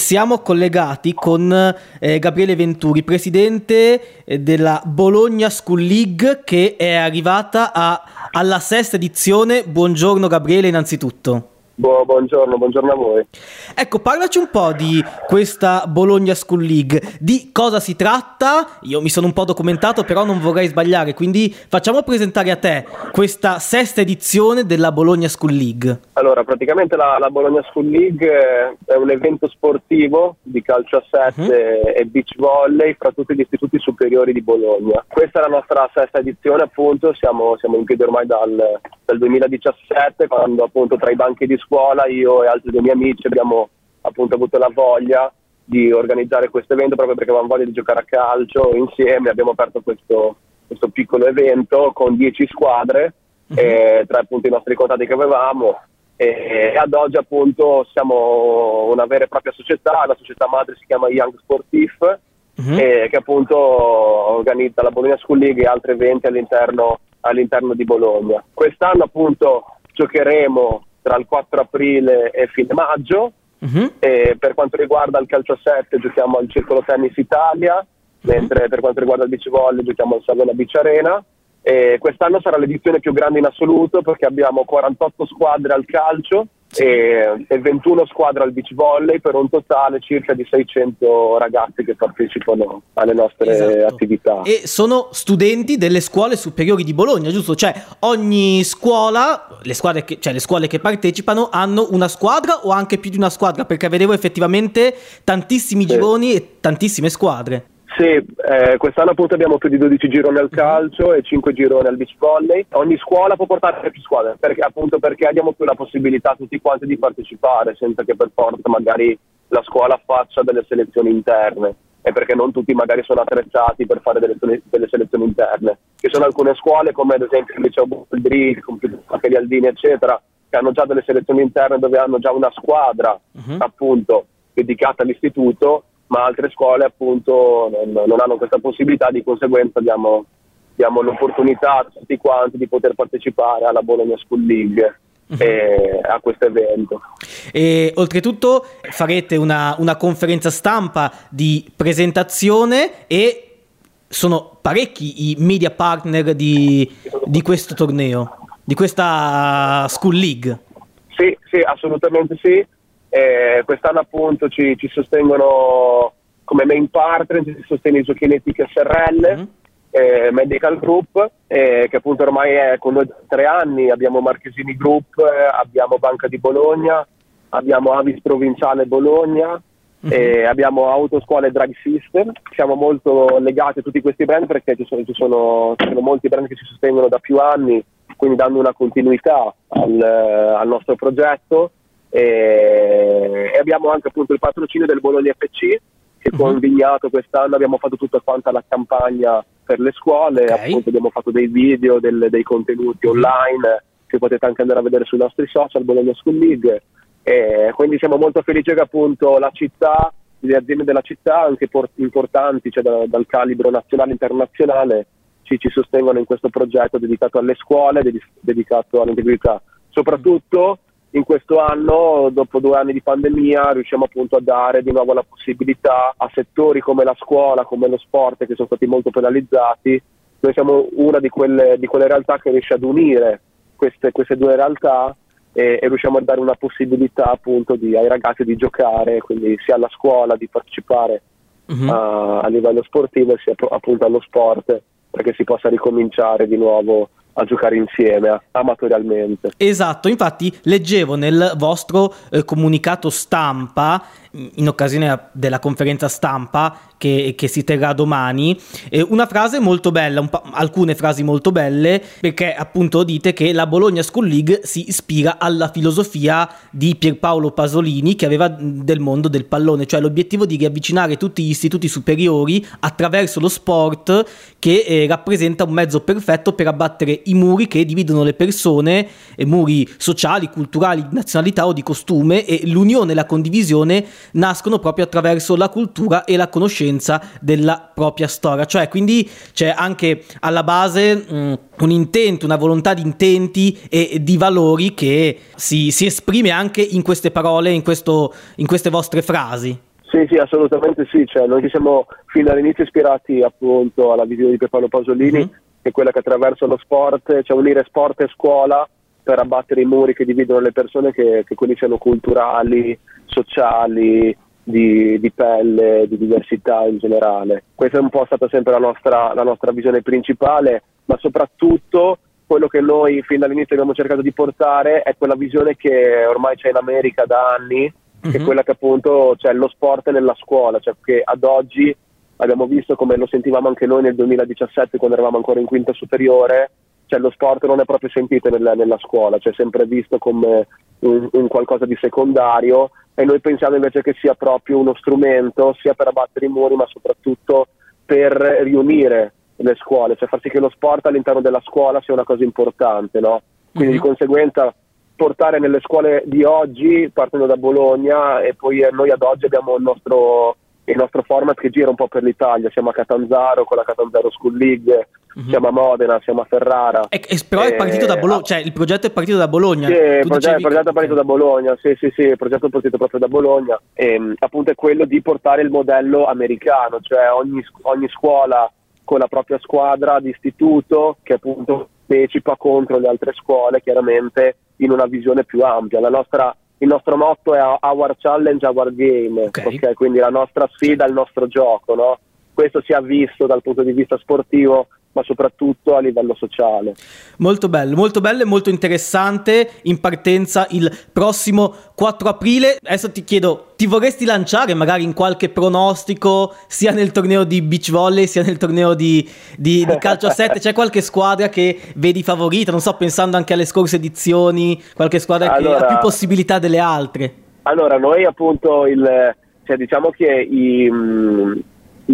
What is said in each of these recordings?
siamo collegati con eh, Gabriele Venturi, presidente eh, della Bologna School League che è arrivata a, alla sesta edizione. Buongiorno Gabriele innanzitutto. Buongiorno, buongiorno a voi. Ecco, parlaci un po' di questa Bologna School League, di cosa si tratta. Io mi sono un po' documentato, però non vorrei sbagliare, quindi facciamo presentare a te questa sesta edizione della Bologna School League. Allora, praticamente la, la Bologna School League è un evento sportivo di calcio a sette uh-huh. e beach volley fra tutti gli istituti superiori di Bologna. Questa è la nostra sesta edizione, appunto, siamo, siamo in piedi ormai dal, dal 2017, quando appunto tra i banchi di scuola io e altri dei miei amici abbiamo appunto avuto la voglia di organizzare questo evento proprio perché avevamo voglia di giocare a calcio insieme, abbiamo aperto questo, questo piccolo evento con 10 squadre, uh-huh. eh, tra appunto i nostri contatti che avevamo e ad oggi appunto siamo una vera e propria società, la società madre si chiama Young Sportif uh-huh. eh, che appunto organizza la Bologna School League e altri eventi all'interno, all'interno di Bologna. Quest'anno appunto giocheremo tra il 4 aprile e fine maggio. Uh-huh. E per quanto riguarda il calcio a 7 giochiamo al Circolo Tennis Italia, uh-huh. mentre per quanto riguarda il beach volley giochiamo al Savona Beach Arena. E quest'anno sarà l'edizione più grande in assoluto perché abbiamo 48 squadre al calcio e, e 21 squadre al beach volley per un totale circa di 600 ragazzi che partecipano alle nostre esatto. attività. E sono studenti delle scuole superiori di Bologna, giusto? Cioè ogni scuola, le che, cioè le scuole che partecipano hanno una squadra o anche più di una squadra perché vedevo effettivamente tantissimi sì. gironi e tantissime squadre. Sì, eh, quest'anno appunto abbiamo più di 12 gironi al calcio e 5 gironi al beach volley. Ogni scuola può portare più squadre, perché, appunto perché diamo più la possibilità a tutti quanti di partecipare, senza che per forza magari la scuola faccia delle selezioni interne e perché non tutti magari sono attrezzati per fare delle, delle selezioni interne. Ci sono alcune scuole come ad esempio il liceo Boldri, il computer gli Aldini eccetera, che hanno già delle selezioni interne dove hanno già una squadra uh-huh. appunto dedicata all'istituto ma altre scuole appunto non, non hanno questa possibilità, di conseguenza diamo, diamo, l'opportunità a tutti quanti di poter partecipare alla Bologna School League. Uh-huh. E a questo evento. E oltretutto farete una, una conferenza stampa di presentazione e sono parecchi i media partner di, di questo torneo, di questa School League. Sì, sì, assolutamente sì. Eh, quest'anno appunto ci, ci, sostengono come main partner, ci sostiene i giochinetti SRL, mm-hmm. eh, Medical Group, eh, che appunto ormai è con noi da tre anni, abbiamo Marchesini Group, eh, abbiamo Banca di Bologna, abbiamo Avis Provinciale Bologna, mm-hmm. abbiamo Autoscuole Drag System, siamo molto legati a tutti questi brand perché ci sono, ci sono, ci sono molti brand che ci sostengono da più anni, quindi dando una continuità al, al nostro progetto e, abbiamo anche appunto il patrocinio del Bologna FC che con uh-huh. Vignato quest'anno abbiamo fatto tutta quanta la campagna per le scuole, okay. appunto abbiamo fatto dei video, del, dei contenuti uh-huh. online che potete anche andare a vedere sui nostri social, Bologna School League. E quindi siamo molto felici che appunto la città, le aziende della città, anche port- importanti, cioè da, dal calibro nazionale e internazionale, ci, ci, sostengono in questo progetto dedicato alle scuole, dedicato all'integrità. Soprattutto in questo anno, dopo due anni di pandemia, riusciamo appunto a dare di nuovo la possibilità a settori come la scuola, come lo sport, che sono stati molto penalizzati. Noi siamo una di quelle, di quelle realtà che riesce ad unire queste, queste due realtà e, e, riusciamo a dare una possibilità appunto di, ai ragazzi di giocare, quindi sia alla scuola di partecipare uh-huh. a, a livello sportivo sia appunto allo sport perché si possa ricominciare di nuovo a giocare insieme amatorialmente. Esatto, infatti leggevo nel vostro eh, comunicato stampa in occasione della conferenza stampa che, che si terrà domani, eh, una frase molto bella, alcune frasi molto belle, perché appunto dite che la Bologna School League si ispira alla filosofia di Pierpaolo Pasolini che aveva del mondo del pallone, cioè l'obiettivo di riavvicinare tutti gli istituti superiori attraverso lo sport che eh, rappresenta un mezzo perfetto per abbattere i muri che dividono le persone, eh, muri sociali, culturali, di nazionalità o di costume e l'unione e la condivisione nascono proprio attraverso la cultura e la conoscenza della propria storia. Cioè, quindi c'è anche alla base mh, mm, un intento, una volontà di intenti e di valori che si, si esprime anche in queste parole, in, questo, in queste vostre frasi. Sì, sì, assolutamente sì, cioè, noi ci siamo fin dall'inizio ispirati appunto alla visione di Pierpaolo Pasolini, mm-hmm. Che è quella che attraverso lo sport, cioè unire sport e scuola per abbattere i muri che dividono le persone, che, che quelli siano culturali, sociali, di, di, pelle, di diversità in generale. Questa è un po' stata sempre la nostra, la nostra visione principale, ma soprattutto quello che noi fin dall'inizio abbiamo cercato di portare è quella visione che ormai c'è in America da anni, che uh-huh. è mhm. quella che appunto c'è lo sport nella scuola, cioè che ad oggi abbiamo visto come lo sentivamo anche noi nel 2017 quando eravamo ancora in quinta superiore, cioè lo sport non è proprio sentito nella, nella scuola, cioè sempre visto come un, un, qualcosa di secondario e noi pensiamo invece che sia proprio uno strumento sia per abbattere i muri ma soprattutto per riunire le scuole, cioè far sì che lo sport all'interno della scuola sia una cosa importante, no? Quindi mm-hmm. di mhm. conseguenza portare nelle scuole di oggi, partendo da Bologna, e poi noi ad oggi abbiamo il nostro, il nostro format che gira un po' per l'Italia, siamo a Catanzaro con la Catanzaro School League, mm-hmm. siamo a Modena, siamo a Ferrara. E, e però è partito da Bologna, cioè il progetto è partito da Bologna. Sì, il progetto, il progetto, è partito da Bologna, sì, sì, sì, il progetto è partito proprio da Bologna, e appunto è quello di portare il modello americano, cioè ogni, ogni scuola con la propria squadra di istituto che appunto partecipa contro le altre scuole chiaramente in una visione più ampia. Nostra, il nostro motto è Our Challenge, Our Game, okay. Okay? quindi la nostra sfida, il nostro gioco. No? Questo si è visto dal punto di vista sportivo ma soprattutto a livello sociale. Molto bello, molto bello e molto interessante. In partenza il prossimo 4 aprile. Adesso ti chiedo, ti vorresti lanciare magari in qualche pronostico sia nel torneo di beach volley sia nel torneo di, di, di calcio a 7? C'è qualche squadra che vedi favorita? Non so, pensando anche alle scorse edizioni, qualche squadra allora, che ha più possibilità delle altre? Allora, noi appunto il, cioè, diciamo che i,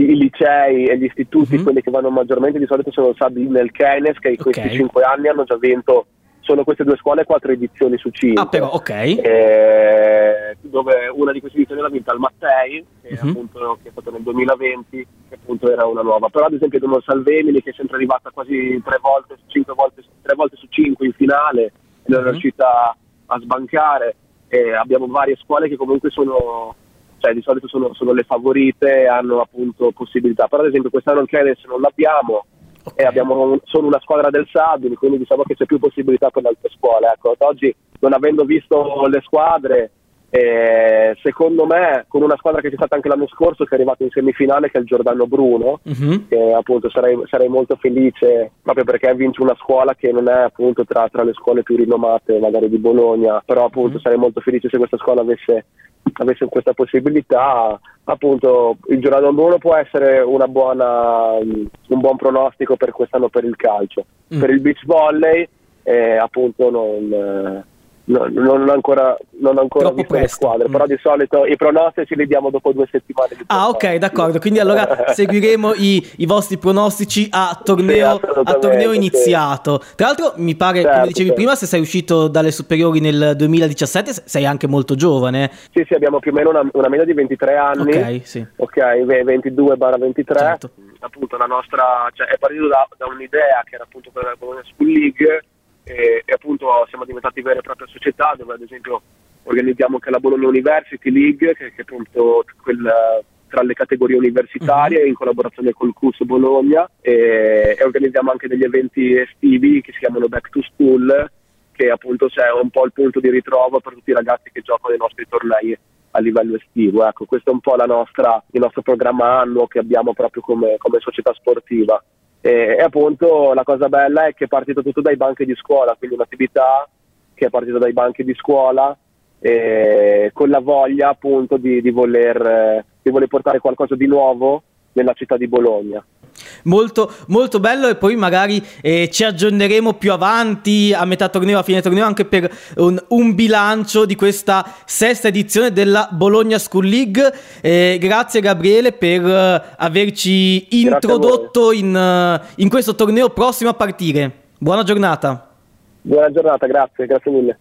i licei e gli istituti, mm-hmm. quelli che vanno maggiormente di solito sono Sabine nel Keynes, che in okay. questi cinque anni hanno già vinto solo queste due scuole quattro edizioni su cinque. Ah, però, ok. Eh, dove una di queste edizioni l'ha vinta il Mattei, che, mm-hmm. appunto, che è stato nel 2020, che appunto era una nuova. Però ad esempio abbiamo Salvemini che è sempre arrivata quasi tre volte, cinque volte, tre volte su cinque in finale non mm-hmm. è riuscita a sbancare. Eh, abbiamo varie scuole che comunque sono cioè di solito sono, sono le favorite hanno appunto possibilità. Però ad esempio quest'anno il Kenneth non l'abbiamo okay. e abbiamo un, solo una squadra del Sabini, quindi diciamo che c'è più possibilità le altre scuole. Ecco, oggi non avendo visto le squadre e secondo me, con una squadra che c'è stata anche l'anno scorso, che è arrivata in semifinale, che è il Giordano Bruno, uh-huh. che appunto sarei, sarei, molto felice proprio perché vince una scuola che non è appunto tra, tra le scuole più rinomate, magari di Bologna, però appunto uh-huh. sarei molto felice se questa scuola avesse, avesse questa possibilità. Appunto, il Giordano Bruno può essere buona, un buon pronostico per quest'anno per il calcio. Uh-huh. Per il beach volley, eh, appunto, non No, non ancora, non ancora visto presto. le squadre, mm. però di solito i pronostici li diamo dopo due settimane. ah, ok, d'accordo. Quindi allora seguiremo i, i, vostri pronostici a torneo, sì, a torneo iniziato. Sì. Tra l'altro, mi pare, certo, come dicevi certo. prima, se sei uscito dalle superiori nel 2017, sei anche molto giovane. Sì, sì, abbiamo più o meno una, una media di 23 anni. Ok, sì. Ok, 22-23. Certo. Appunto, la nostra cioè, è partito da, da un'idea che era appunto quella della Bologna School League e, e, appunto siamo diventati vera e propria società dove ad esempio organizziamo anche la Bologna University League che, che è appunto quella tra le categorie universitarie uh-huh. in collaborazione col CUS Bologna e, e, organizziamo anche degli eventi estivi che si chiamano Back to School che appunto c'è un po' il punto di ritrovo per tutti i ragazzi che giocano i nostri tornei a livello estivo. Ecco, questo è un po' nostra, il nostro programma annuo che abbiamo proprio come, come società sportiva. E, e, appunto la cosa bella è che è partito tutto dai banchi di scuola, quindi un'attività che è partita dai banchi di scuola e con la voglia appunto di, di, voler, di voler portare qualcosa di nuovo nella città di Bologna molto, molto bello e poi magari eh, ci aggiorneremo più avanti a metà torneo, a fine torneo anche per un, un bilancio di questa sesta edizione della Bologna School League. Eh, grazie Gabriele per uh, averci introdotto in, uh, in questo torneo prossimo a partire. Buona giornata. Buona giornata, grazie, grazie mille.